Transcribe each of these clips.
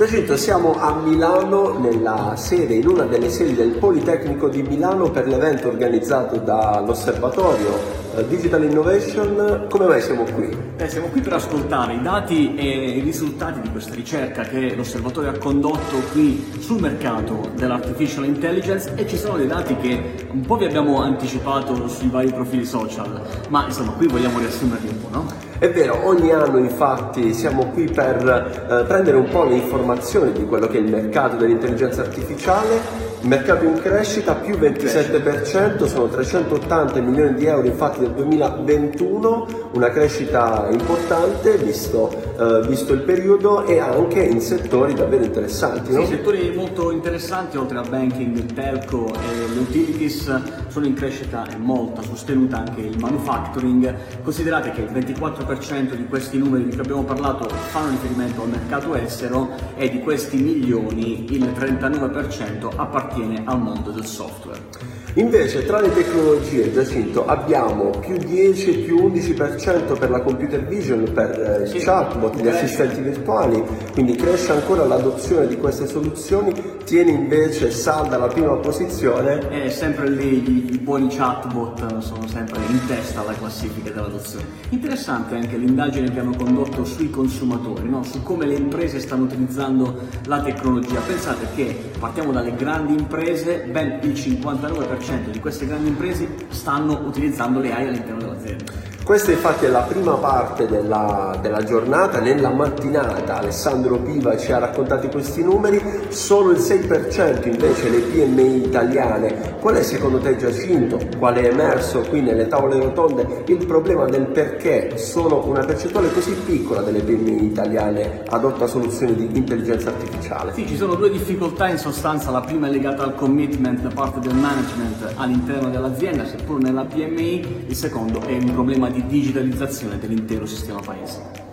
Giacinto, siamo a Milano nella sede, in una delle sedi del Politecnico di Milano per l'evento organizzato dall'Osservatorio eh, Digital Innovation. Come mai siamo qui? Eh, siamo qui per ascoltare i dati e i risultati di questa ricerca che l'Osservatorio ha condotto qui sul mercato dell'Artificial Intelligence e ci sono dei dati che un po' vi abbiamo anticipato sui vari profili social, ma insomma qui vogliamo riassumerli un po', no? È vero, ogni anno infatti siamo qui per eh, prendere un po' le informazioni di quello che è il mercato dell'intelligenza artificiale mercato in crescita più 27%, sono 380 milioni di euro infatti nel 2021, una crescita importante visto, eh, visto il periodo e anche in settori davvero interessanti. No? Sì, settori molto interessanti oltre a banking, telco e le utilities sono in crescita molta, sostenuta anche il manufacturing. Considerate che il 24% di questi numeri di cui abbiamo parlato fanno riferimento al mercato estero e di questi milioni il 39% appartiene al mondo del software. Invece tra le tecnologie, Giacinto, abbiamo più 10 più 11% per la computer vision, per eh, il chatbot, gli assistenti virtuali, quindi cresce ancora l'adozione di queste soluzioni, tiene invece salda la prima posizione. E sempre lì i buoni chatbot sono sempre in testa alla classifica dell'adozione. Interessante anche l'indagine che hanno condotto sui consumatori, no? su come le imprese stanno utilizzando la tecnologia. Pensate che partiamo dalle grandi imprese, ben il 59% 90% di queste grandi imprese stanno utilizzando le AI all'interno dell'azienda. Questa infatti è la prima parte della, della, giornata, nella mattinata Alessandro Piva ci ha raccontato questi numeri, solo il 6% invece le PMI italiane. Qual è secondo te Giacinto, quale è emerso qui nelle tavole rotonde, il problema del perché solo una percentuale così piccola delle PMI italiane adotta soluzioni di intelligenza artificiale? Sì, ci sono due difficoltà in sostanza, la prima è legata al commitment da parte del management all'interno dell'azienda, seppur nella PMI, il secondo è un problema di digitalizzazione dell'intero sistema paese.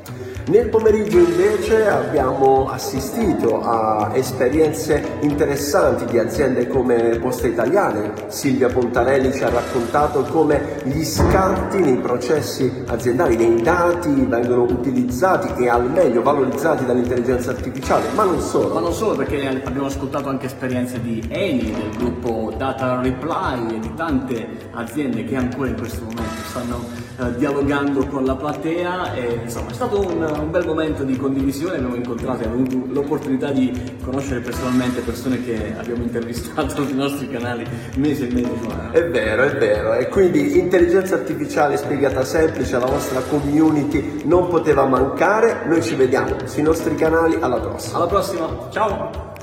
Nel pomeriggio invece abbiamo assistito a esperienze interessanti di aziende come Poste Italiane. Silvia Pontarelli ci ha raccontato come gli scarti nei processi aziendali, nei dati vengono utilizzati e al meglio valorizzati dall'intelligenza artificiale, ma non solo. Ma non solo perché abbiamo ascoltato anche esperienze di Eni, del gruppo Data Reply e di tante aziende che ancora in questo momento stanno eh, dialogando con la platea e insomma è stato un un bel momento di condivisione, abbiamo incontrato e abbiamo avuto l'opportunità di conoscere personalmente persone che abbiamo intervistato sui nostri canali mesi e mesi fa. È vero, è vero, e quindi intelligenza artificiale spiegata semplice alla vostra community non poteva mancare, noi ci vediamo sui nostri canali, alla prossima. Alla prossima, ciao!